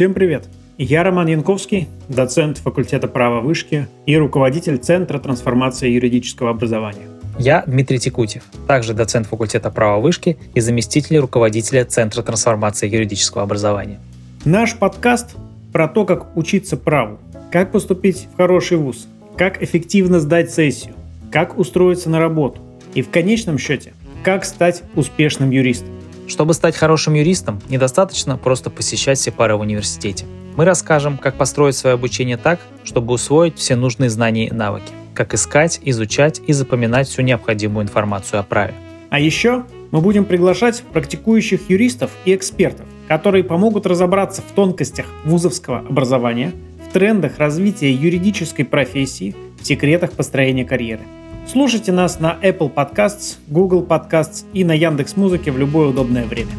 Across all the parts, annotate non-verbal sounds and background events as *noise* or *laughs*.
Всем привет! Я Роман Янковский, доцент факультета права вышки и руководитель Центра трансформации юридического образования. Я Дмитрий Текутев, также доцент факультета права вышки и заместитель руководителя Центра трансформации юридического образования. Наш подкаст про то, как учиться праву, как поступить в хороший вуз, как эффективно сдать сессию, как устроиться на работу и в конечном счете, как стать успешным юристом. Чтобы стать хорошим юристом, недостаточно просто посещать все пары в университете. Мы расскажем, как построить свое обучение так, чтобы усвоить все нужные знания и навыки, как искать, изучать и запоминать всю необходимую информацию о праве. А еще мы будем приглашать практикующих юристов и экспертов, которые помогут разобраться в тонкостях вузовского образования, в трендах развития юридической профессии, в секретах построения карьеры – Слушайте нас на Apple Podcasts, Google Podcasts и на Яндекс Музыке в любое удобное время.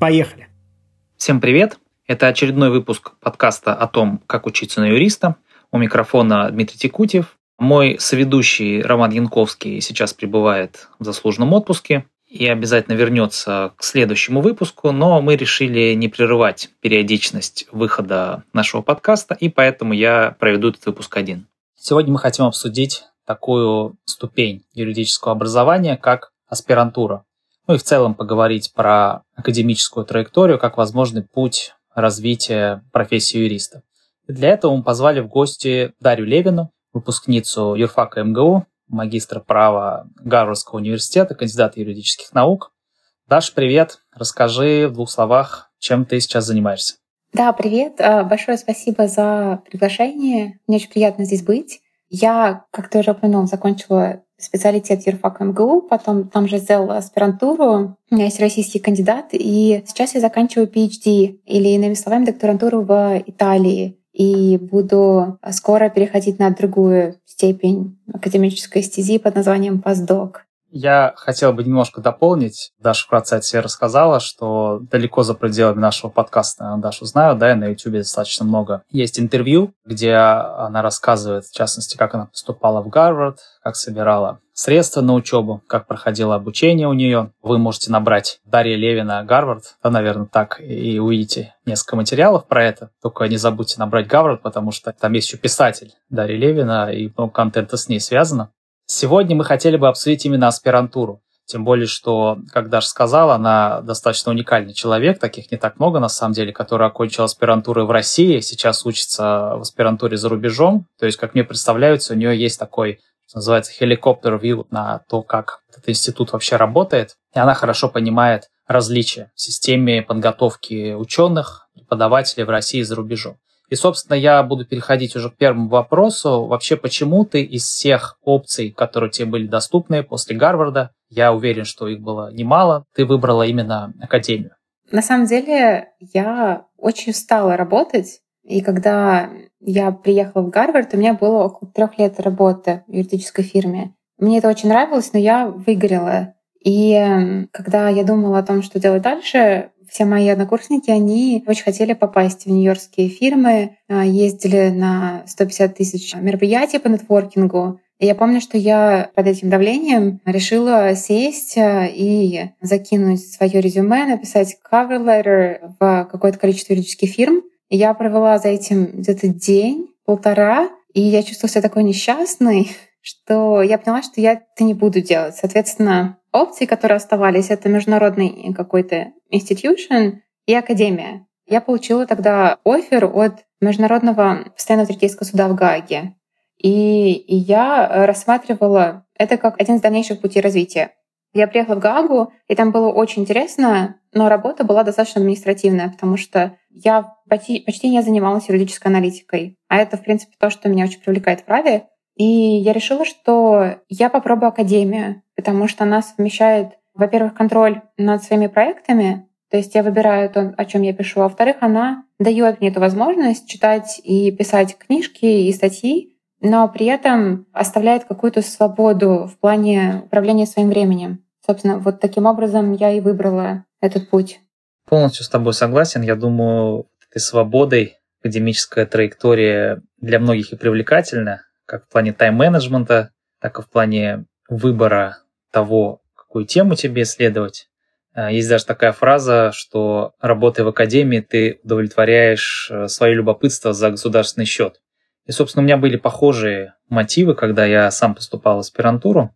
Поехали! Всем привет! Это очередной выпуск подкаста о том, как учиться на юриста. У микрофона Дмитрий Текутьев. Мой соведущий Роман Янковский сейчас пребывает в заслуженном отпуске и обязательно вернется к следующему выпуску, но мы решили не прерывать периодичность выхода нашего подкаста, и поэтому я проведу этот выпуск один. Сегодня мы хотим обсудить такую ступень юридического образования, как аспирантура. Ну и в целом поговорить про академическую траекторию как возможный путь развития профессии юриста. И для этого мы позвали в гости Дарью Левину, выпускницу юрфака МГУ, магистра права Гарвардского университета, кандидата юридических наук. Даш, привет. Расскажи в двух словах, чем ты сейчас занимаешься. Да, привет. А, большое спасибо за приглашение. Мне очень приятно здесь быть. Я, как ты уже упомянул, закончила специалитет юрфак МГУ, потом там же сделала аспирантуру. У меня есть российский кандидат, и сейчас я заканчиваю PhD, или, иными словами, докторантуру в Италии. И буду скоро переходить на другую степень академической стези под названием постдок. Я хотел бы немножко дополнить. Даша вкратце о себе рассказала, что далеко за пределами нашего подкаста Дашу знаю, да, и на YouTube достаточно много. Есть интервью, где она рассказывает, в частности, как она поступала в Гарвард, как собирала средства на учебу, как проходило обучение у нее. Вы можете набрать Дарья Левина Гарвард, да, наверное, так, и увидите несколько материалов про это. Только не забудьте набрать Гарвард, потому что там есть еще писатель Дарья Левина, и много контента с ней связано. Сегодня мы хотели бы обсудить именно аспирантуру. Тем более, что, как Даша сказала, она достаточно уникальный человек, таких не так много на самом деле, который окончил аспирантуру в России, сейчас учится в аспирантуре за рубежом. То есть, как мне представляется, у нее есть такой, что называется, view на то, как этот институт вообще работает. И она хорошо понимает различия в системе подготовки ученых, преподавателей в России и за рубежом. И, собственно, я буду переходить уже к первому вопросу. Вообще, почему ты из всех опций, которые тебе были доступны после Гарварда, я уверен, что их было немало, ты выбрала именно академию? На самом деле, я очень устала работать. И когда я приехала в Гарвард, у меня было около трех лет работы в юридической фирме. Мне это очень нравилось, но я выгорела. И когда я думала о том, что делать дальше, все мои однокурсники, они очень хотели попасть в нью-йоркские фирмы, а, ездили на 150 тысяч мероприятий по нетворкингу. И я помню, что я под этим давлением решила сесть а, и закинуть свое резюме, написать cover letter в какое-то количество юридических фирм. И я провела за этим где-то день, полтора, и я чувствовала себя такой несчастной, *laughs* что я поняла, что я это не буду делать. Соответственно, опции, которые оставались, это международный какой-то institution и академия. Я получила тогда офер от Международного постоянного третейского суда в Гааге. И, я рассматривала это как один из дальнейших путей развития. Я приехала в Гаагу, и там было очень интересно, но работа была достаточно административная, потому что я почти, почти не занималась юридической аналитикой. А это, в принципе, то, что меня очень привлекает в праве. И я решила, что я попробую академию, потому что она совмещает, во-первых, контроль над своими проектами, то есть я выбираю то, о чем я пишу, а во-вторых, она дает мне эту возможность читать и писать книжки и статьи, но при этом оставляет какую-то свободу в плане управления своим временем. Собственно, вот таким образом я и выбрала этот путь. Полностью с тобой согласен. Я думаю, этой свободой академическая траектория для многих и привлекательна, как в плане тайм-менеджмента, так и в плане выбора того, какую тему тебе исследовать. Э, есть даже такая фраза, что работая в академии, ты удовлетворяешь э, свое любопытство за государственный счет. И, собственно, у меня были похожие мотивы, когда я сам поступал в аспирантуру.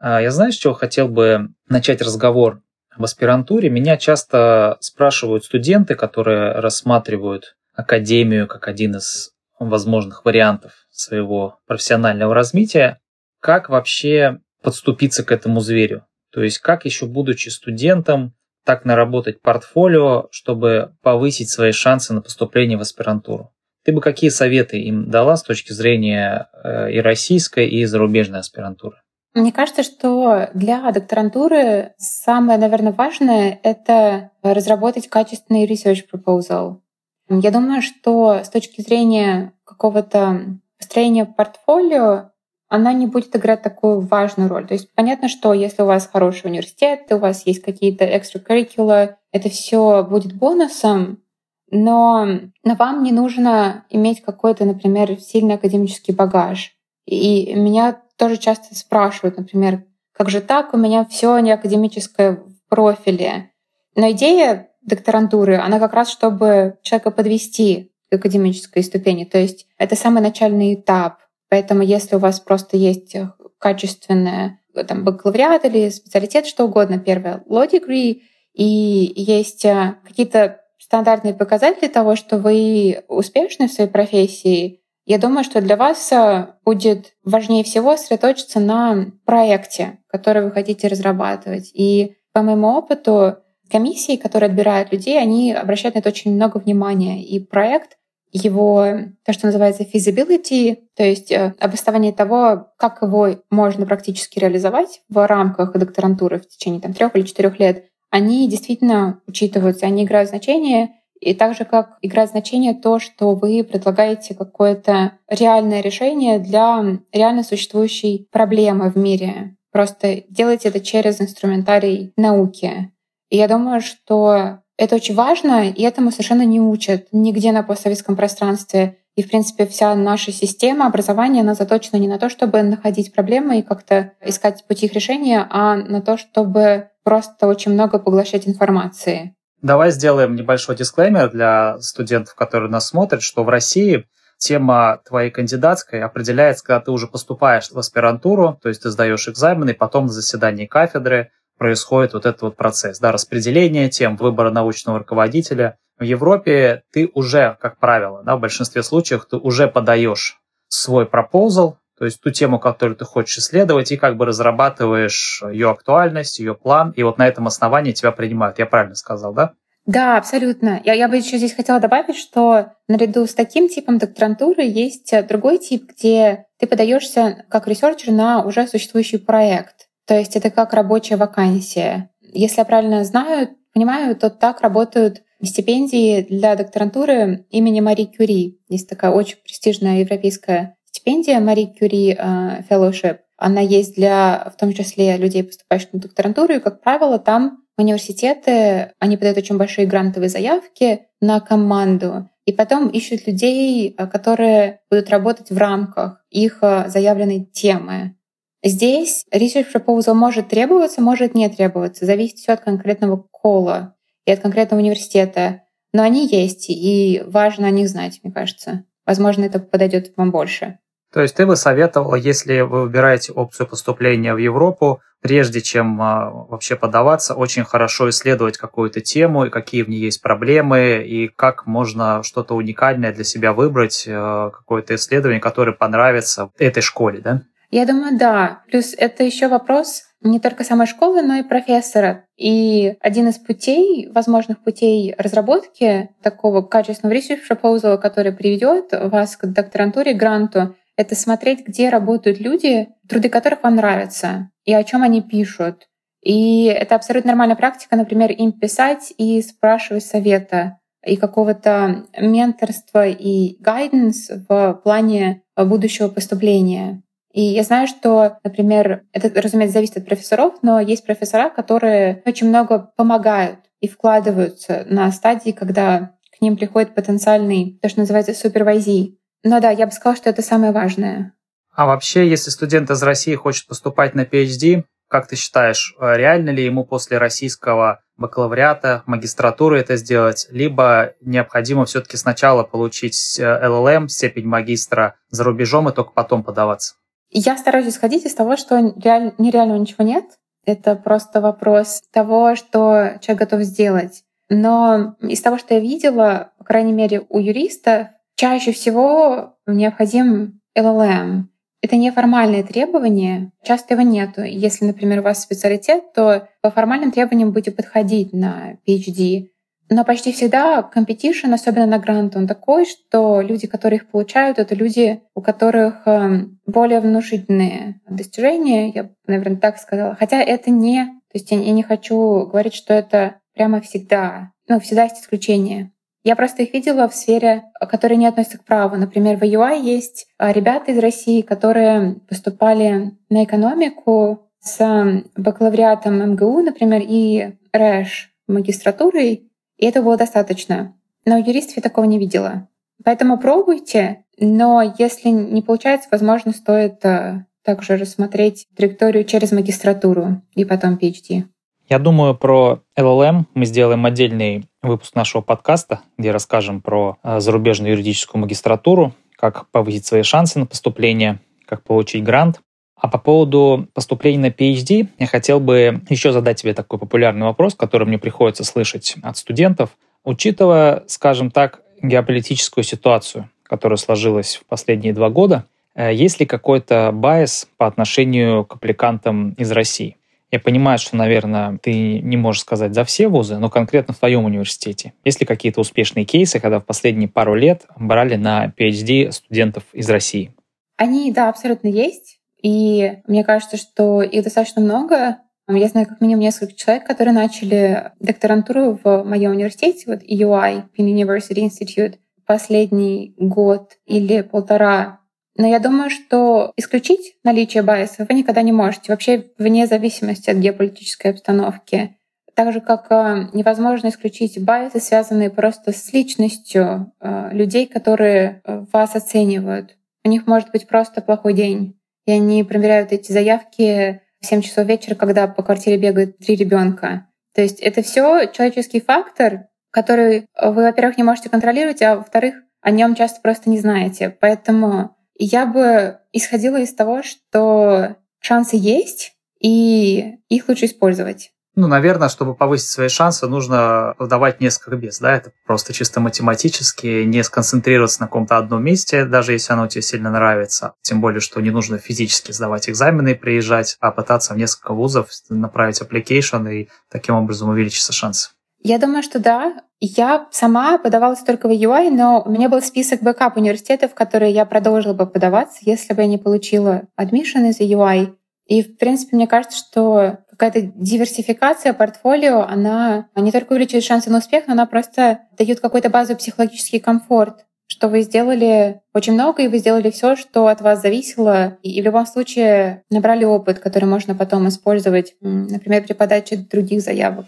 А я знаю, с чего хотел бы начать разговор об аспирантуре. Меня часто спрашивают студенты, которые рассматривают академию как один из возможных вариантов своего профессионального развития, как вообще подступиться к этому зверю. То есть как еще будучи студентом так наработать портфолио, чтобы повысить свои шансы на поступление в аспирантуру. Ты бы какие советы им дала с точки зрения э, и российской, и зарубежной аспирантуры? Мне кажется, что для докторантуры самое, наверное, важное — это разработать качественный research proposal. Я думаю, что с точки зрения какого-то построения портфолио она не будет играть такую важную роль. То есть понятно, что если у вас хороший университет, у вас есть какие-то extracurricular, это все будет бонусом, но, но вам не нужно иметь какой-то, например, сильный академический багаж. И меня тоже часто спрашивают, например, как же так, у меня все не академическое в профиле. Но идея докторантуры, она как раз, чтобы человека подвести к академической ступени. То есть это самый начальный этап. Поэтому если у вас просто есть качественное там, бакалавриат или специалитет, что угодно, первое, law degree, и есть э, какие-то стандартные показатели того, что вы успешны в своей профессии, я думаю, что для вас э, будет важнее всего сосредоточиться на проекте, который вы хотите разрабатывать. И по моему опыту, комиссии, которые отбирают людей, они обращают на это очень много внимания. И проект, его, то, что называется feasibility, то есть э, обоснование того, как его можно практически реализовать в рамках докторантуры в течение там, трех или четырех лет, они действительно учитываются, они играют значение, и также как играет значение то, что вы предлагаете какое-то реальное решение для реально существующей проблемы в мире. Просто делайте это через инструментарий науки. И я думаю, что это очень важно, и этому совершенно не учат нигде на постсоветском пространстве. И, в принципе, вся наша система образования, она заточена не на то, чтобы находить проблемы и как-то искать пути их решения, а на то, чтобы просто очень много поглощать информации. Давай сделаем небольшой дисклеймер для студентов, которые нас смотрят, что в России тема твоей кандидатской определяется, когда ты уже поступаешь в аспирантуру, то есть ты сдаешь экзамены, потом на заседании кафедры происходит вот этот вот процесс, да, распределение тем, выбора научного руководителя. В Европе ты уже, как правило, да, в большинстве случаев ты уже подаешь свой proposal, то есть ту тему, которую ты хочешь исследовать, и как бы разрабатываешь ее актуальность, ее план, и вот на этом основании тебя принимают. Я правильно сказал, да? Да, абсолютно. Я, я бы еще здесь хотела добавить, что наряду с таким типом докторантуры есть другой тип, где ты подаешься как researcher на уже существующий проект. То есть это как рабочая вакансия. Если я правильно знаю, понимаю, то так работают стипендии для докторантуры имени Мари Кюри. Есть такая очень престижная европейская стипендия Мари Кюри э, Fellowship. Она есть для, в том числе, людей, поступающих на докторантуру, и, как правило, там университеты, они подают очень большие грантовые заявки на команду, и потом ищут людей, э, которые будут работать в рамках их э, заявленной темы. Здесь research proposal может требоваться, может не требоваться. Зависит все от конкретного кола и от конкретного университета. Но они есть, и важно о них знать, мне кажется. Возможно, это подойдет вам больше. То есть ты бы советовала, если вы выбираете опцию поступления в Европу, прежде чем а, вообще подаваться, очень хорошо исследовать какую-то тему, и какие в ней есть проблемы, и как можно что-то уникальное для себя выбрать, э, какое-то исследование, которое понравится этой школе, да? Я думаю, да. Плюс это еще вопрос не только самой школы, но и профессора. И один из путей, возможных путей разработки такого качественного research proposal, который приведет вас к докторантуре, гранту, это смотреть, где работают люди, труды которых вам нравятся, и о чем они пишут. И это абсолютно нормальная практика, например, им писать и спрашивать совета и какого-то менторства и гайденс в плане будущего поступления. И я знаю, что, например, это, разумеется, зависит от профессоров, но есть профессора, которые очень много помогают и вкладываются на стадии, когда к ним приходит потенциальный, то, что называется супервайзи, ну да, я бы сказала, что это самое важное. А вообще, если студент из России хочет поступать на PhD, Как ты считаешь, э, реально ли ему после российского бакалавриата, магистратуры это сделать, либо необходимо все-таки сначала получить LLM, степень магистра за рубежом и только потом подаваться? Я стараюсь исходить из того, что реаль... нереального ничего нет. Это просто вопрос того, что человек готов сделать. Но из того, что я видела, по крайней мере, у юриста, чаще всего необходим LLM. Это неформальное требование, часто его нету. Если, например, у вас специалитет, то по формальным требованиям будете подходить на PhD. Но почти всегда competition, особенно на грант, он такой, что люди, которые их получают, это люди, у которых эм, более внушительные достижения, я наверное, так сказала. Хотя это не... То есть я не хочу говорить, что это прямо всегда. Ну, всегда есть исключения. Я просто их видела в сфере, которая не относится к праву. Например, в UI есть а, ребята из России, которые поступали на экономику с бакалавриатом МГУ, например, и РЭШ магистратурой, и это было достаточно. Но юристов я такого не видела. Поэтому пробуйте, но если не получается, возможно, стоит а, также рассмотреть траекторию через магистратуру и потом PhD. Я думаю, про LLM мы сделаем отдельный выпуск нашего подкаста, где расскажем про э, зарубежную юридическую магистратуру, как повысить свои шансы на поступление, как получить грант. А по поводу поступления на PhD я хотел бы еще задать тебе такой популярный вопрос, который мне приходится слышать от студентов. Учитывая, скажем так, геополитическую ситуацию, которая сложилась в последние два года, э, есть ли какой-то байс по отношению к аппликантам из России? Я понимаю, что, наверное, ты не можешь сказать за все вузы, но конкретно в твоем университете. Есть ли какие-то успешные кейсы, когда в последние пару лет брали на PhD студентов из России? Они, да, абсолютно есть. И мне кажется, что их достаточно много. Я знаю как минимум несколько человек, которые начали докторантуру в моем университете, вот EUI, Penn University Institute, последний год или полтора но я думаю, что исключить наличие байса вы никогда не можете, вообще вне зависимости от геополитической обстановки. Так же, как э, невозможно исключить байсы, связанные просто с личностью э, людей, которые э, вас оценивают. У них может быть просто плохой день, и они проверяют эти заявки в 7 часов вечера, когда по квартире бегают три ребенка. То есть это все человеческий фактор, который вы, во-первых, не можете контролировать, а во-вторых, о нем часто просто не знаете. Поэтому я бы исходила из того, что шансы есть, и их лучше использовать. Ну, наверное, чтобы повысить свои шансы, нужно давать несколько без, да, это просто чисто математически, не сконцентрироваться на каком-то одном месте, даже если оно тебе сильно нравится. Тем более, что не нужно физически сдавать экзамены и приезжать, а пытаться в несколько вузов направить application и таким образом увеличиться шансы. Я думаю, что да. Я сама подавалась только в EUI, но у меня был список backup университетов, в которые я продолжила бы подаваться, если бы я не получила admission из EUI. И, в принципе, мне кажется, что какая-то диверсификация портфолио, она не только увеличивает шансы на успех, но она просто дает какой-то базовый психологический комфорт, что вы сделали очень много, и вы сделали все, что от вас зависело, и в любом случае набрали опыт, который можно потом использовать, например, при подаче других заявок.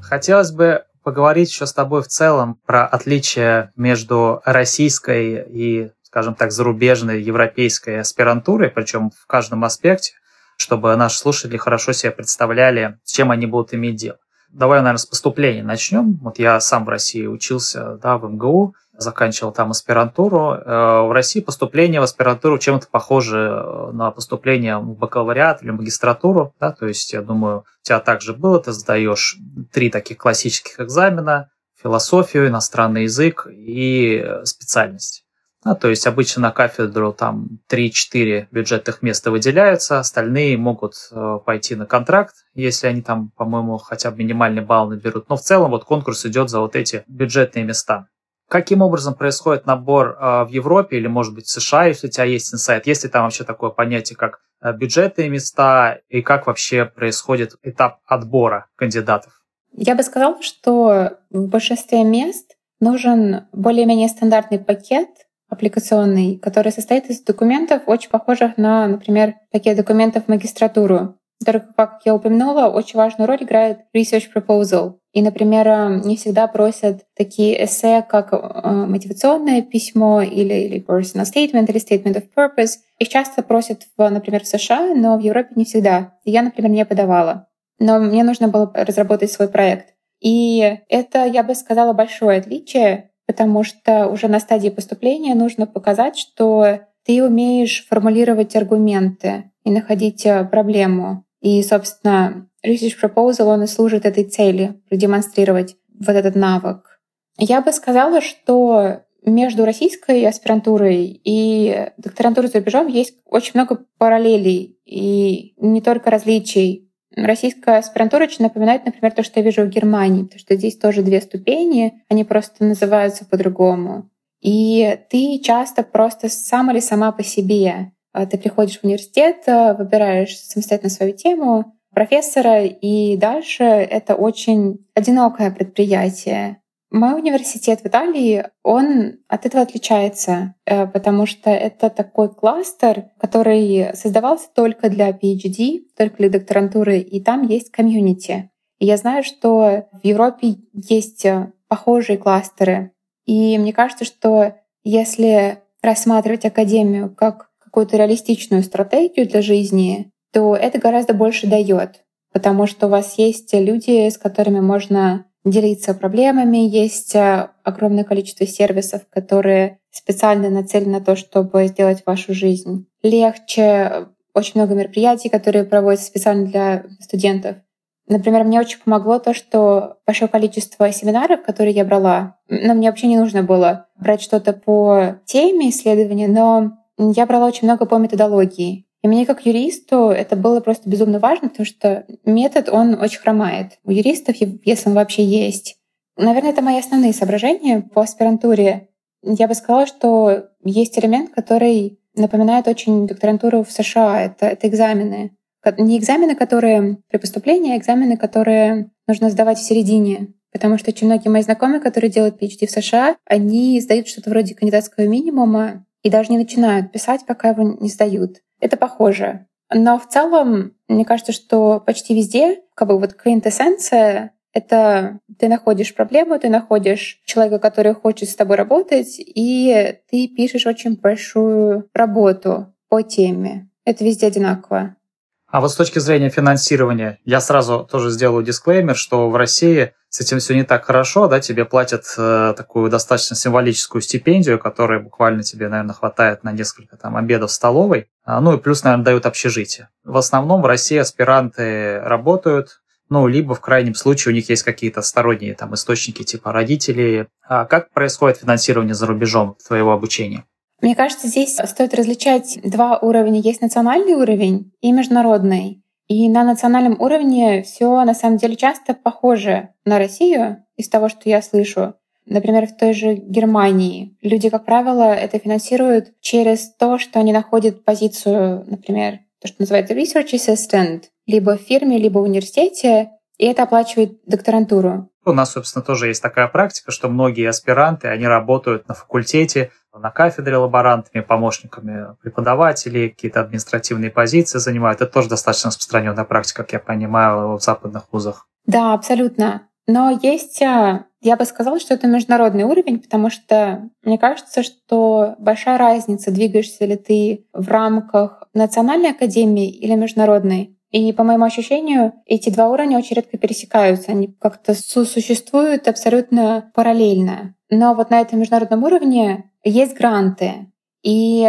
Хотелось бы поговорить еще с тобой в целом про отличия между российской и, скажем так, зарубежной европейской аспирантурой, причем в каждом аспекте, чтобы наши слушатели хорошо себе представляли, с чем они будут иметь дело. Давай, наверное, с поступления начнем. Вот я сам в России учился да, в МГУ, заканчивал там аспирантуру. Э, в России поступление в аспирантуру чем-то похоже э, на поступление в бакалавриат или магистратуру. Да? То есть, я думаю, у тебя также было, ты сдаешь три таких классических экзамена, философию, иностранный язык и специальность. Да, то есть обычно на кафедру там 3-4 бюджетных места выделяются, остальные могут э, пойти на контракт, если они там, по-моему, хотя бы минимальный балл наберут. Но в целом вот конкурс идет за вот эти бюджетные места. Каким образом происходит набор э, в Европе или, может быть, в США, если у тебя есть инсайт? Есть ли там вообще такое понятие, как э, бюджетные места и как вообще происходит этап отбора кандидатов? Я бы сказала, что в большинстве мест нужен более-менее стандартный пакет аппликационный, который состоит из документов, очень похожих на, например, такие документы в магистратуру, который, как я упомянула, очень важную роль играет research proposal. И, например, не всегда просят такие эссе, как э, мотивационное письмо или, или personal statement, или statement of purpose. Их часто просят, в, например, в США, но в Европе не всегда. Я, например, не подавала. Но мне нужно было разработать свой проект. И это, я бы сказала, большое отличие, потому что уже на стадии поступления нужно показать, что ты умеешь формулировать аргументы и находить э, проблему. И, собственно, Research Proposal, он и служит этой цели, продемонстрировать вот этот навык. Я бы сказала, что между российской аспирантурой и докторантурой за рубежом есть очень много параллелей и не только различий. Российская аспирантура очень напоминает, например, то, что я вижу в Германии, потому что здесь тоже две ступени, они просто называются по-другому. И ты часто просто сам или сама по себе. А, ты приходишь в университет, выбираешь самостоятельно свою тему, профессора, и дальше это очень одинокое предприятие. Мой университет в Италии, он от этого отличается, э, потому что это такой кластер, который создавался только для PhD, только для докторантуры, и там есть комьюнити. Я знаю, что в Европе есть э, похожие кластеры. И мне кажется, что если рассматривать академию как какую-то реалистичную стратегию для жизни, то это гораздо больше дает, потому что у вас есть люди, с которыми можно делиться проблемами, есть э, огромное количество сервисов, которые специально нацелены на то, чтобы сделать вашу жизнь легче, очень много мероприятий, которые проводятся специально для студентов. Например, мне очень помогло то, что большое количество семинаров, которые я брала, но мне вообще не нужно было брать что-то по теме исследования, но я брала очень много по методологии. И мне как юристу это было просто безумно важно, потому что метод, он очень хромает. У юристов, если он вообще есть. Наверное, это мои основные соображения по аспирантуре. Я бы сказала, что есть элемент, который напоминает очень докторантуру в США. Это, это экзамены. Не экзамены, которые при поступлении, а экзамены, которые нужно сдавать в середине. Потому что очень многие мои знакомые, которые делают PhD в США, они сдают что-то вроде кандидатского минимума и даже не начинают писать, пока его не сдают это похоже. Но в целом, мне кажется, что почти везде, как бы вот квинтэссенция — это ты находишь проблему, ты находишь человека, который хочет с тобой работать, и ты пишешь очень большую работу по теме. Это везде одинаково. А вот с точки зрения финансирования, я сразу тоже сделаю дисклеймер, что в России с этим все не так хорошо, да, тебе платят э, такую достаточно символическую стипендию, которая буквально тебе, наверное, хватает на несколько там обедов в столовой, а, ну и плюс, наверное, дают общежитие. В основном в России аспиранты работают, ну, либо в крайнем случае у них есть какие-то сторонние там источники типа родителей. А как происходит финансирование за рубежом твоего обучения? Мне кажется, здесь стоит различать два уровня. Есть национальный уровень и международный. И на национальном уровне все на самом деле часто похоже на Россию из того, что я слышу. Например, в той же Германии люди, как правило, это финансируют через то, что они находят позицию, например, то, что называется research assistant, либо в фирме, либо в университете, и это оплачивает докторантуру. У нас, собственно, тоже есть такая практика, что многие аспиранты, они работают на факультете, на кафедре лаборантами, помощниками преподавателей, какие-то административные позиции занимают. Это тоже достаточно распространенная практика, как я понимаю, в западных вузах. Да, абсолютно. Но есть, а, я бы сказала, что это международный уровень, потому что мне кажется, что большая разница, двигаешься ли ты в рамках национальной академии или международной. И по моему ощущению, эти два уровня очень редко пересекаются. Они как-то сосуществуют абсолютно параллельно. Но вот на этом международном уровне есть гранты, и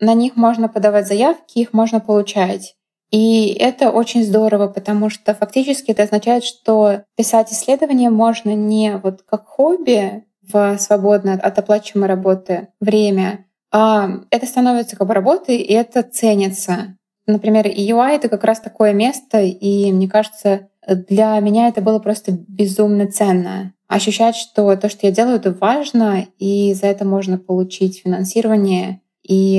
на них можно подавать заявки, их можно получать. И это очень здорово, потому что фактически это означает, что писать исследования можно не вот как хобби в свободное от оплачиваемой работы время, а это становится как бы работой, и это ценится. Например, UI — это как раз такое место, и мне кажется, для меня это было просто безумно ценно. Ощущать, что то, что я делаю, это важно, и за это можно получить финансирование, и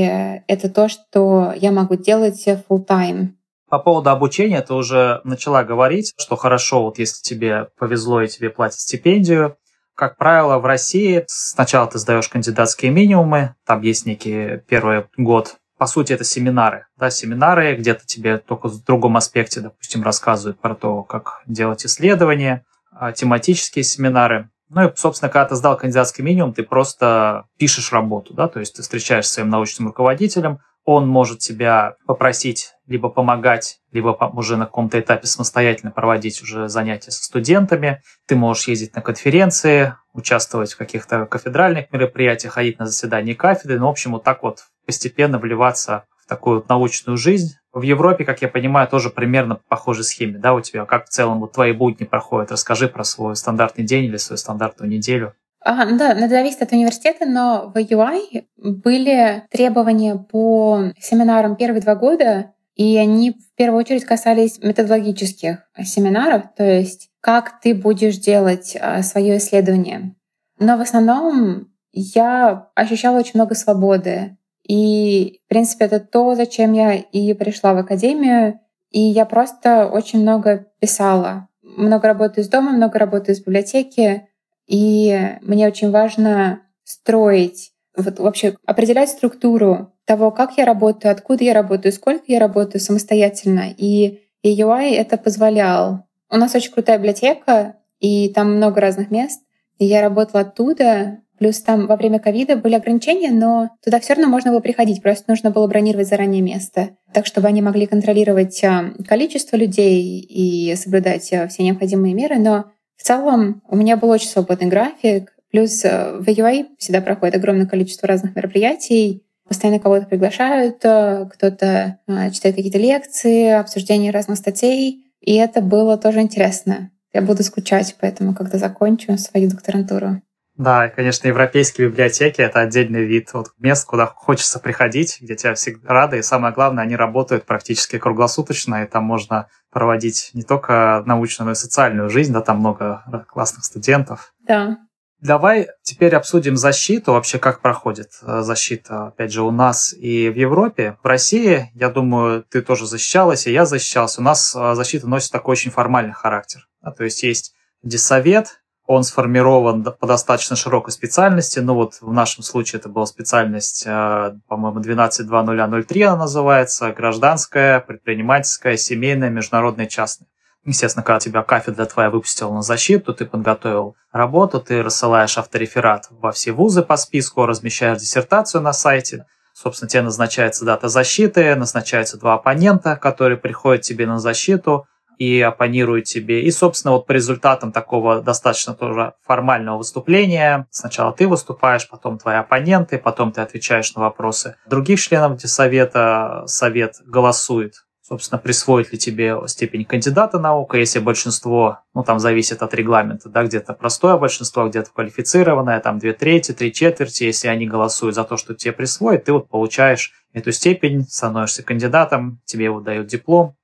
это то, что я могу делать full time. По поводу обучения ты уже начала говорить, что хорошо, вот если тебе повезло и тебе платят стипендию. Как правило, в России сначала ты сдаешь кандидатские минимумы, там есть некий первый год по сути, это семинары. Да, семинары где-то тебе только в другом аспекте, допустим, рассказывают про то, как делать исследования. а, тематические семинары. Ну и, собственно, когда ты сдал кандидатский минимум, ты просто пишешь работу, да, то есть ты встречаешься с своим научным руководителем, он может тебя попросить либо помогать, либо уже на каком-то этапе самостоятельно проводить уже занятия со студентами. Ты можешь ездить на конференции, участвовать в каких-то кафедральных мероприятиях, ходить на заседания кафедры. Ну, в общем, вот так вот постепенно вливаться в такую вот научную жизнь. В Европе, как я понимаю, тоже примерно по похожей схеме, да, у тебя? Как в целом вот твои будни проходят? Расскажи про свой стандартный день или свою стандартную неделю. А, да, это зависит от университета, но в UI были требования по семинарам первые два года, и они в первую очередь касались методологических семинаров, то есть как ты будешь делать а, свое исследование. Но в основном я ощущала очень много свободы. И, в принципе, это то, зачем я и пришла в академию. И я просто очень много писала. Много работаю из дома, много работаю из библиотеки. И мне очень важно строить, вот вообще определять структуру того, как я работаю, откуда я работаю, сколько я работаю самостоятельно. И, и UI это позволял. У нас очень крутая библиотека, и там много разных мест. И я работала оттуда, Плюс там во время ковида были ограничения, но туда все равно можно было приходить, просто нужно было бронировать заранее место, так чтобы они могли контролировать а, количество людей и соблюдать а, все необходимые меры. Но в целом у меня был очень свободный график. Плюс э, в UI всегда проходит огромное количество разных мероприятий. Постоянно кого-то приглашают, э, кто-то э, читает какие-то лекции, обсуждения разных статей. И это было тоже интересно. Я буду скучать, поэтому когда закончу свою докторантуру. Да, и, конечно, европейские библиотеки — это отдельный вид вот мест, куда хочется приходить, где тебя всегда рады, и самое главное, они работают практически круглосуточно, и там можно проводить не только научную, но и социальную жизнь, да, там много классных студентов. Да. Давай теперь обсудим защиту, вообще как проходит э, защита, опять же, у нас и в Европе. В России, я думаю, ты тоже защищалась, и я защищался. У нас э, защита носит такой очень формальный характер. То есть есть диссовет, он сформирован по достаточно широкой специальности. Ну вот в нашем случае это была специальность, э, по-моему, 12.2003 она называется, гражданская, предпринимательская, семейная, международная, частная. Естественно, когда тебя кафедра твоя выпустила на защиту, ты подготовил работу, ты рассылаешь автореферат во все вузы по списку, размещаешь диссертацию на сайте, собственно, тебе назначается дата защиты, назначаются два оппонента, которые приходят тебе на защиту, и оппонируют тебе. И, собственно, вот по результатам такого достаточно тоже формального выступления, сначала ты выступаешь, потом твои оппоненты, потом ты отвечаешь на вопросы других членов совета, совет голосует собственно, присвоит ли тебе степень кандидата наук, если большинство, ну, там зависит от регламента, да, где-то простое большинство, где-то квалифицированное, там две трети, три четверти, если они голосуют за то, что тебе присвоят, ты вот получаешь эту степень, становишься кандидатом, тебе вот дают диплом,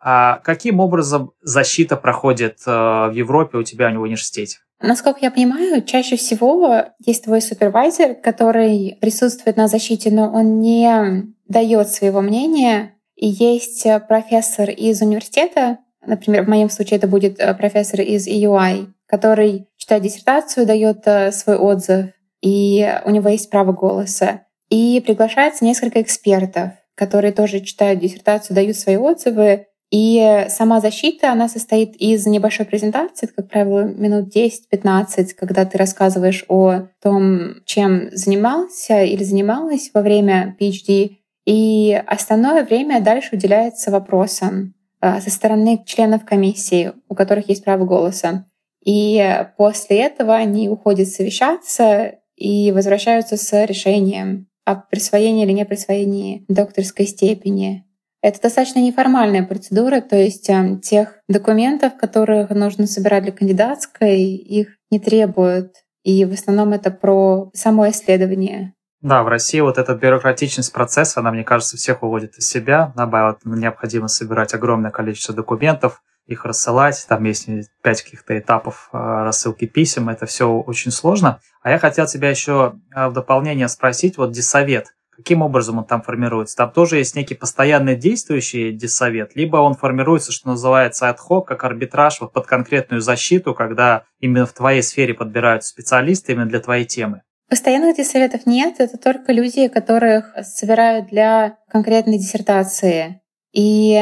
а каким образом защита проходит э, в Европе у тебя в университете? Насколько я понимаю, чаще всего есть твой супервайзер, который присутствует на защите, но он не дает своего мнения. И есть профессор из университета, например, в моем случае это будет э, профессор из EUI, который читает диссертацию, дает э, свой отзыв, и у него есть право голоса. И приглашается несколько экспертов, которые тоже читают диссертацию, дают свои отзывы, и сама защита, она состоит из небольшой презентации, это, как правило, минут 10-15, когда ты рассказываешь о том, чем занимался или занималась во время PhD, и остальное время дальше уделяется вопросам э, со стороны членов комиссии, у которых есть право голоса. И после этого они уходят совещаться и возвращаются с решением о присвоении или не присвоении докторской степени. Это достаточно неформальная процедура, то есть э, тех документов, которых нужно собирать для кандидатской, их не требуют. И в основном это про само исследование. Да, в России вот эта бюрократичность процесса, она, мне кажется, всех уводит из себя. Вот необходимо собирать огромное количество документов, их рассылать. Там есть пять каких-то этапов э, рассылки писем. Это все очень сложно. А я хотел тебя еще э, в дополнение спросить, вот диссовет. Каким образом он там формируется? Там тоже есть некий постоянный действующий диссовет, либо он формируется, что называется, ad как арбитраж вот под конкретную защиту, когда именно в твоей сфере подбираются специалисты именно для твоей темы. Постоянных диссоветов нет, это только люди, которых собирают для конкретной диссертации. И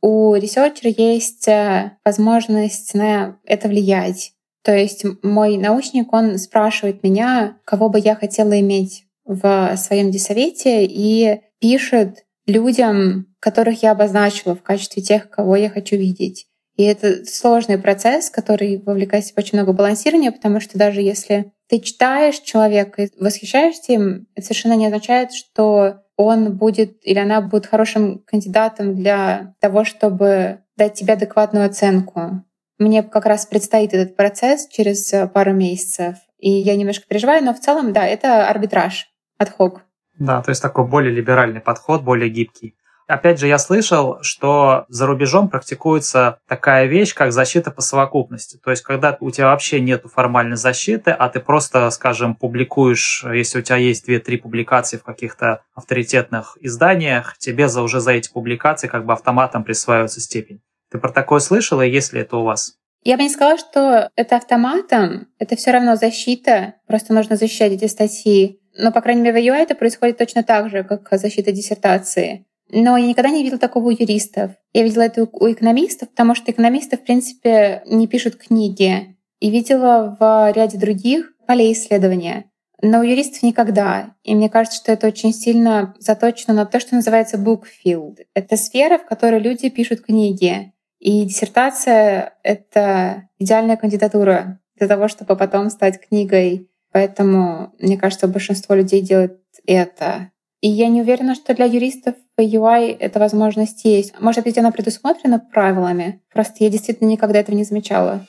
у ресерчера есть э, возможность на это влиять. То есть мой научник, он спрашивает меня, кого бы я хотела иметь в своем диссовете, и пишет людям, которых я обозначила в качестве тех, кого я хочу видеть. И это сложный процесс, который вовлекает в себя очень много балансирования, потому что даже если ты читаешь человека и восхищаешься им, это совершенно не означает, что он будет или она будет хорошим кандидатом для того, чтобы дать тебе адекватную оценку. Мне как раз предстоит этот процесс через пару месяцев, и я немножко переживаю, но в целом, да, это арбитраж, отхок. Да, то есть такой более либеральный подход, более гибкий. Опять же, я слышал, что за рубежом практикуется такая вещь, как защита по совокупности. То есть, когда у тебя вообще нет формальной защиты, а ты просто, скажем, публикуешь, если у тебя есть 2-3 публикации в каких-то авторитетных изданиях, тебе за, уже за эти публикации как бы автоматом присваивается степень. Ты про такое слышала, и есть ли это у вас? Я бы не сказала, что это автоматом, это все равно защита, просто нужно защищать эти статьи. Но, по крайней мере, в UI это происходит точно так же, как защита диссертации. Но я никогда не видела такого у юристов. Я видела это у экономистов, потому что экономисты, в принципе, не пишут книги. И видела в ряде других полей исследования. Но у юристов никогда. И мне кажется, что это очень сильно заточено на то, что называется book field. Это сфера, в которой люди пишут книги. И диссертация — это идеальная кандидатура для того, чтобы потом стать книгой. Поэтому, мне кажется, большинство людей делает это. И я не уверена, что для юристов UI эта возможность есть. Может быть, она предусмотрена правилами. Просто я действительно никогда этого не замечала.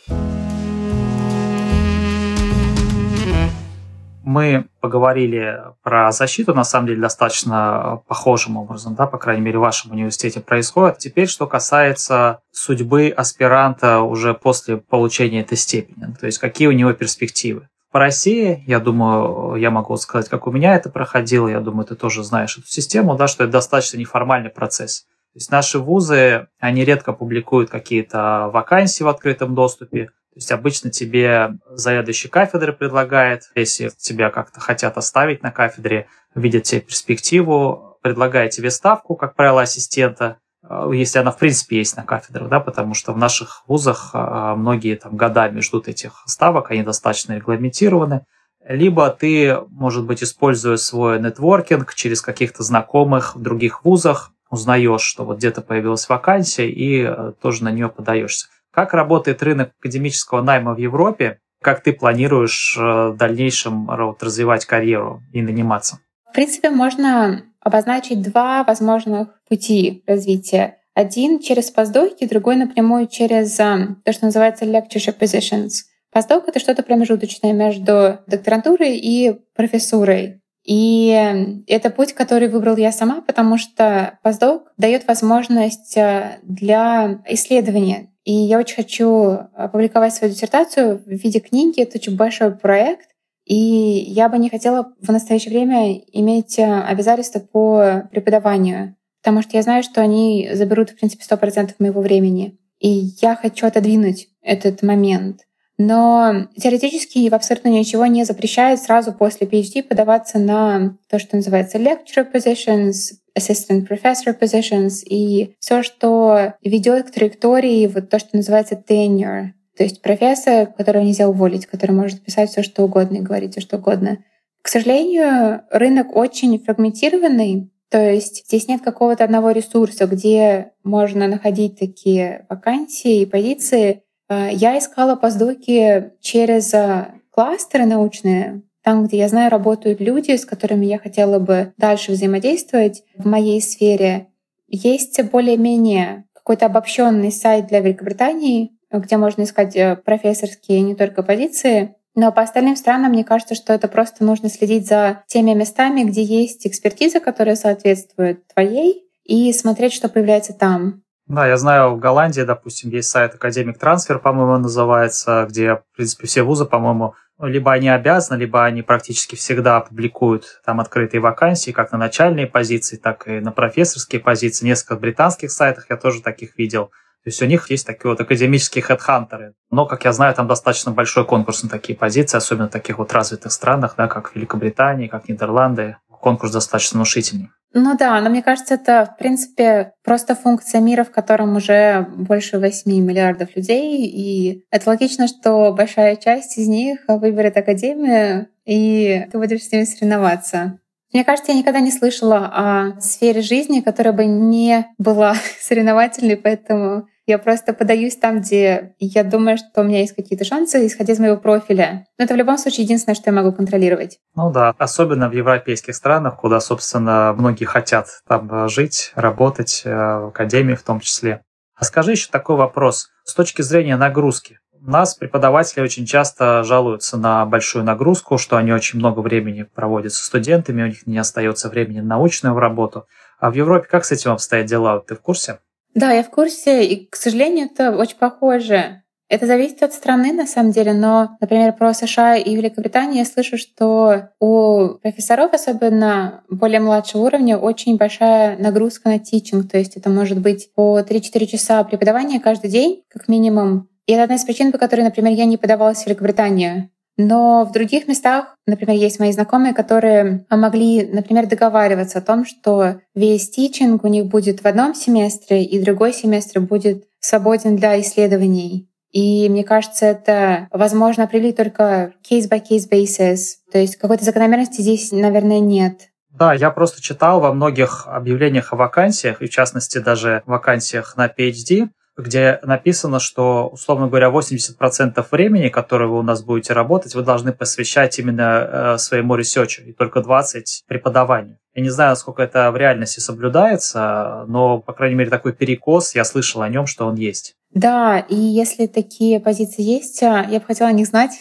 Мы поговорили про защиту, на самом деле, достаточно похожим образом, да, по крайней мере, в вашем университете происходит. Теперь, что касается судьбы аспиранта уже после получения этой степени, то есть какие у него перспективы по России, я думаю, я могу сказать, как у меня это проходило, я думаю, ты тоже знаешь эту систему, да, что это достаточно неформальный процесс. То есть наши вузы, они редко публикуют какие-то вакансии в открытом доступе, то есть обычно тебе заведующий кафедры предлагает, если тебя как-то хотят оставить на кафедре, видят тебе перспективу, предлагает тебе ставку, как правило, ассистента, если она в принципе есть на кафедрах, да, потому что в наших вузах э, многие там годами ждут этих ставок, они достаточно регламентированы. Либо ты, может быть, используя свой нетворкинг через каких-то знакомых в других вузах, узнаешь, что вот где-то появилась вакансия, и э, тоже на нее подаешься. Как работает рынок академического найма в Европе? Как ты планируешь в дальнейшем развивать карьеру и наниматься? Принципе, можно обозначить два возможных пути развития. Один через постдоки, другой напрямую через um, то, что называется lectureship positions. Постдок — это что-то промежуточное между докторантурой и профессурой. И это путь, который выбрал я сама, потому что постдок дает возможность э, для исследования. И я очень хочу опубликовать свою диссертацию в виде книги. Это очень большой проект, и я бы не хотела в настоящее время иметь э, обязательства по преподаванию, потому что я знаю, что они заберут, в принципе, 100% моего времени. И я хочу отодвинуть этот момент. Но теоретически в абсолютно ничего не запрещает сразу после PhD подаваться на то, что называется lecturer positions, assistant professor positions и все, что ведет к траектории, вот то, что называется tenure. То есть профессор, которого нельзя уволить, который может писать все, что угодно и говорить все, что угодно. К сожалению, рынок очень фрагментированный, то есть здесь нет какого-то одного ресурса, где можно находить такие вакансии и позиции. Э, я искала постдоки через э, кластеры научные, там, где я знаю, работают люди, с которыми я хотела бы дальше взаимодействовать в моей сфере. Есть более-менее какой-то обобщенный сайт для Великобритании, где можно искать э, профессорские не только позиции. Но по остальным странам, мне кажется, что это просто нужно следить за теми местами, где есть экспертиза, которая соответствует твоей, и смотреть, что появляется там. Да, я знаю, в Голландии, допустим, есть сайт Академик Трансфер, по-моему, называется, где, в принципе, все вузы, по-моему, либо они обязаны, либо они практически всегда публикуют там открытые вакансии, как на начальные позиции, так и на профессорские позиции. Несколько британских сайтах я тоже таких видел. То есть у них есть такие вот академические хедхантеры. Но, как я знаю, там достаточно большой конкурс на такие позиции, особенно в таких вот развитых странах, да, как Великобритания, как Нидерланды. Конкурс достаточно внушительный. Ну да, но мне кажется, это, в принципе, просто функция мира, в котором уже больше 8 миллиардов людей. И это логично, что большая часть из них выберет академию, и ты будешь с ними соревноваться. Мне кажется, я никогда не слышала о сфере жизни, которая бы не была *laughs* соревновательной, поэтому я просто подаюсь там, где я думаю, что у меня есть какие-то шансы, исходя из моего профиля. Но это в любом случае единственное, что я могу контролировать. Ну да, особенно в европейских странах, куда, собственно, многие хотят там э, жить, работать, э, в академии в том числе. А скажи еще такой вопрос. С точки зрения нагрузки, у нас преподаватели очень часто жалуются на большую нагрузку, что они очень много времени проводят со студентами, у них не остается времени на научную работу. А в Европе как с этим обстоят дела? Ты в курсе? Да, я в курсе, и, к сожалению, это очень похоже. Это зависит от страны, на самом деле, но, например, про США и Великобританию я слышу, что у профессоров, особенно более младшего уровня, очень большая нагрузка на тичинг, то есть это может быть по 3-4 часа преподавания каждый день, как минимум. И это одна из причин, по которой, например, я не подавалась в Великобританию. Но в других местах, например, есть мои знакомые, которые могли, например, договариваться о том, что весь тичинг у них будет в одном семестре, и другой семестр будет свободен для исследований. И мне кажется, это возможно определить только case-by-case basis. То есть какой-то закономерности здесь, наверное, нет. Да, я просто читал во многих объявлениях о вакансиях, и в частности даже вакансиях на PhD, где написано, что, условно говоря, 80% времени, которое вы у нас будете работать, вы должны посвящать именно э, своему research у, и только 20% преподаванию. Я не знаю, насколько это в реальности соблюдается, но, по крайней мере, такой перекос, я слышал о нем, что он есть. Да, и если такие позиции есть, а, я бы хотела о них знать.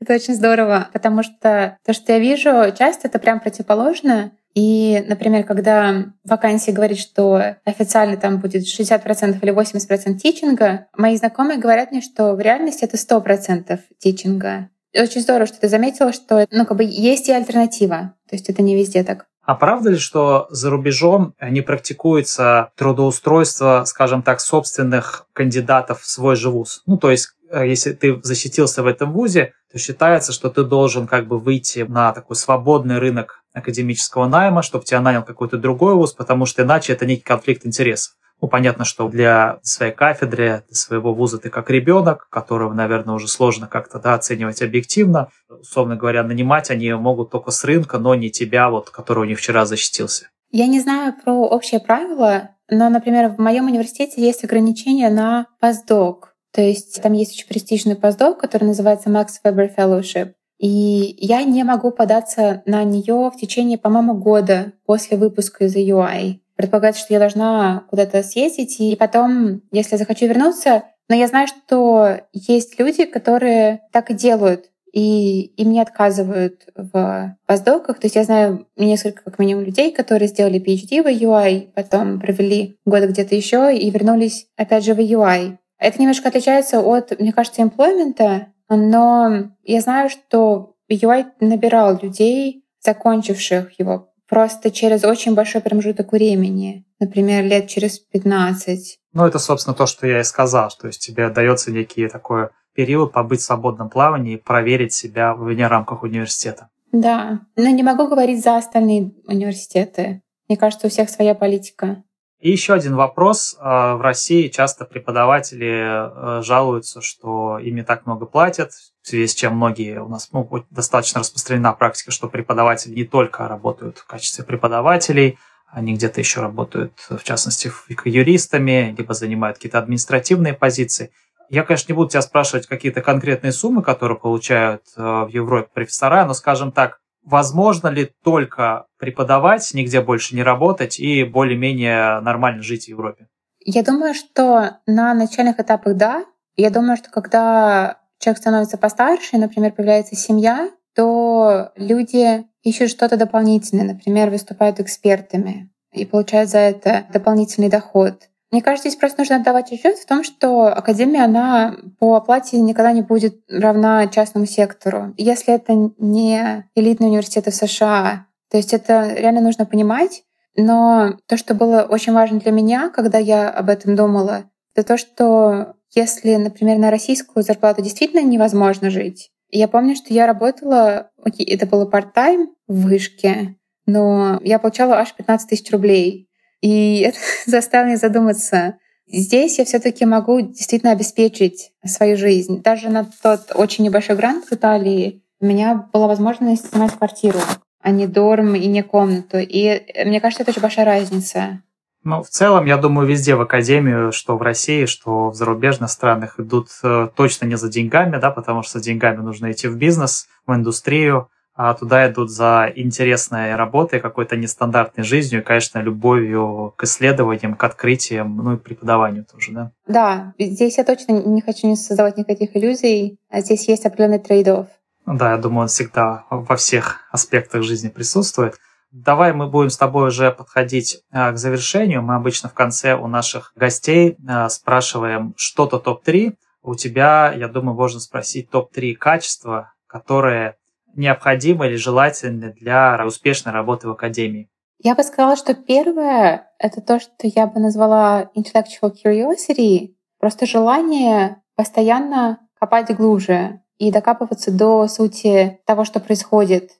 Это очень здорово, потому что то, что я вижу, часто это прям противоположно. И, например, когда вакансия говорит, что официально там будет 60% или 80% teaching а, мои знакомые говорят мне, что в реальности это 100% teaching а. И очень здорово, что ты заметила, что ну, как бы есть и альтернатива. То есть это не везде так. А правда ли, что за рубежом не практикуется трудоустройство, скажем так, собственных кандидатов в свой же вуз? Ну, то есть, э, если ты защитился в этом вузе, то считается, что ты должен как бы выйти на такой свободный рынок академического найма, чтобы тебя нанял какой-то другой вуз, потому что иначе это некий конфликт интересов. Ну, понятно, что для своей кафедры, для своего вуза ты как ребенок, которого, наверное, уже сложно как-то да, оценивать объективно. Условно говоря, нанимать они могут только с рынка, но не тебя, вот, который у них вчера защитился. Я не знаю про общее правило, но, например, в моем университете есть ограничения на постдок. То есть там есть очень престижный постдок, который называется Max Weber Fellowship. И я не могу податься на нее в течение, по-моему, года после выпуска из UI. Предполагается, что я должна куда-то съездить, и потом, если захочу вернуться, но я знаю, что есть люди, которые так и делают, и им не отказывают в постдоках. То есть я знаю несколько, как минимум, людей, которые сделали PhD в UI, потом провели год где-то еще и вернулись опять же в UI. Это немножко отличается от, мне кажется, эмплоймента, но я знаю, что UI набирал людей, закончивших его просто через очень большой промежуток времени, например, лет через 15. Ну, это, собственно, то, что я и сказал, то есть тебе дается некий такой период побыть в свободном плавании и проверить себя вне рамках университета. Да, но не могу говорить за остальные университеты. Мне кажется, у всех своя политика. И еще один вопрос. А, в России часто преподаватели э, жалуются, что им не так много платят, в связи с чем многие у нас ну, достаточно распространена практика, что преподаватели не только работают в качестве преподавателей, они где-то еще работают, в частности, юристами, либо занимают какие-то административные позиции. Я, конечно, не буду тебя спрашивать какие-то конкретные суммы, которые получают э, в Европе профессора, но, скажем так, возможно ли только преподавать, нигде больше не работать и более-менее нормально жить в Европе? Я думаю, что на начальных этапах да. Я думаю, что когда человек становится постарше, например, появляется семья, то люди ищут что-то дополнительное, например, выступают экспертами и получают за это дополнительный доход. Мне кажется, здесь просто нужно отдавать отчет в том, что академия, она по оплате никогда не будет равна частному сектору. Если это не элитные университеты США, то есть это реально нужно понимать. Но то, что было очень важно для меня, когда я об этом думала, это то, что если, например, на российскую зарплату действительно невозможно жить, я помню, что я работала, это было part-time в вышке, но я получала аж 15 тысяч рублей. И это *laughs* заставило меня задуматься. Здесь я все-таки могу действительно обеспечить свою жизнь. Даже на тот очень небольшой грант в Италии у меня была возможность снимать квартиру, а не дорм и не комнату. И мне кажется, это очень большая разница. Ну, в целом, я думаю, везде в академию, что в России, что в зарубежных странах идут э, точно не за деньгами, да, потому что деньгами нужно идти в бизнес, в индустрию, а туда идут за интересной работой, какой-то нестандартной жизнью и, конечно, любовью к исследованиям, к открытиям, ну и преподаванию тоже, да? Да, здесь я точно не хочу не создавать никаких иллюзий, а здесь есть определенный trade-off. Ну да, я думаю, он всегда во всех аспектах жизни присутствует. Давай мы будем с тобой уже подходить а, к завершению. Мы обычно в конце у наших гостей а, спрашиваем что-то топ-3. У тебя, я думаю, можно спросить топ-3 качества, которые необходимы или желательны для успешной работы в академии. Я бы сказала, что первое — это то, что я бы назвала intellectual curiosity, просто желание постоянно копать глубже и докапываться до сути того, что происходит.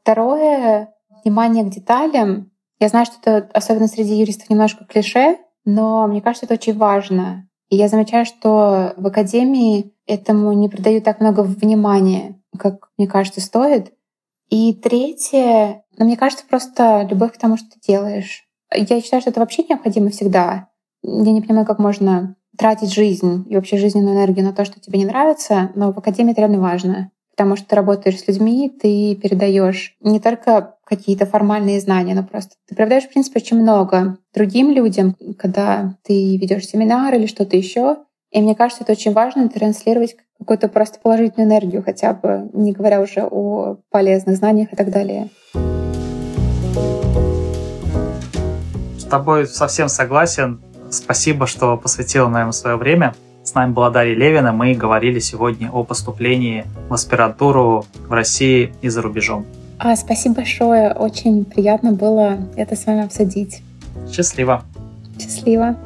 Второе внимание к деталям. Я знаю, что это, особенно среди юристов, немножко клише, но мне кажется, это очень важно. И я замечаю, что в академии этому не придают так много внимания, как, мне кажется, стоит. И третье, ну, мне кажется, просто любовь к тому, что ты делаешь. Я считаю, что это вообще необходимо всегда. Я не понимаю, как можно тратить жизнь и вообще жизненную энергию на то, что тебе не нравится, но в академии это реально важно потому что ты работаешь с людьми, ты передаешь не только какие-то формальные знания, но просто ты передаешь, в принципе, очень много другим людям, когда ты ведешь семинар или что-то еще. И мне кажется, это очень важно транслировать какую-то просто положительную энергию, хотя бы не говоря уже о полезных знаниях и так далее. С тобой совсем согласен. Спасибо, что посвятила нам свое время. С нами была Дарья Левина. Мы говорили сегодня о поступлении в аспирантуру в России и за рубежом. А, спасибо большое. Очень приятно было это с вами обсудить. Счастливо. Счастливо.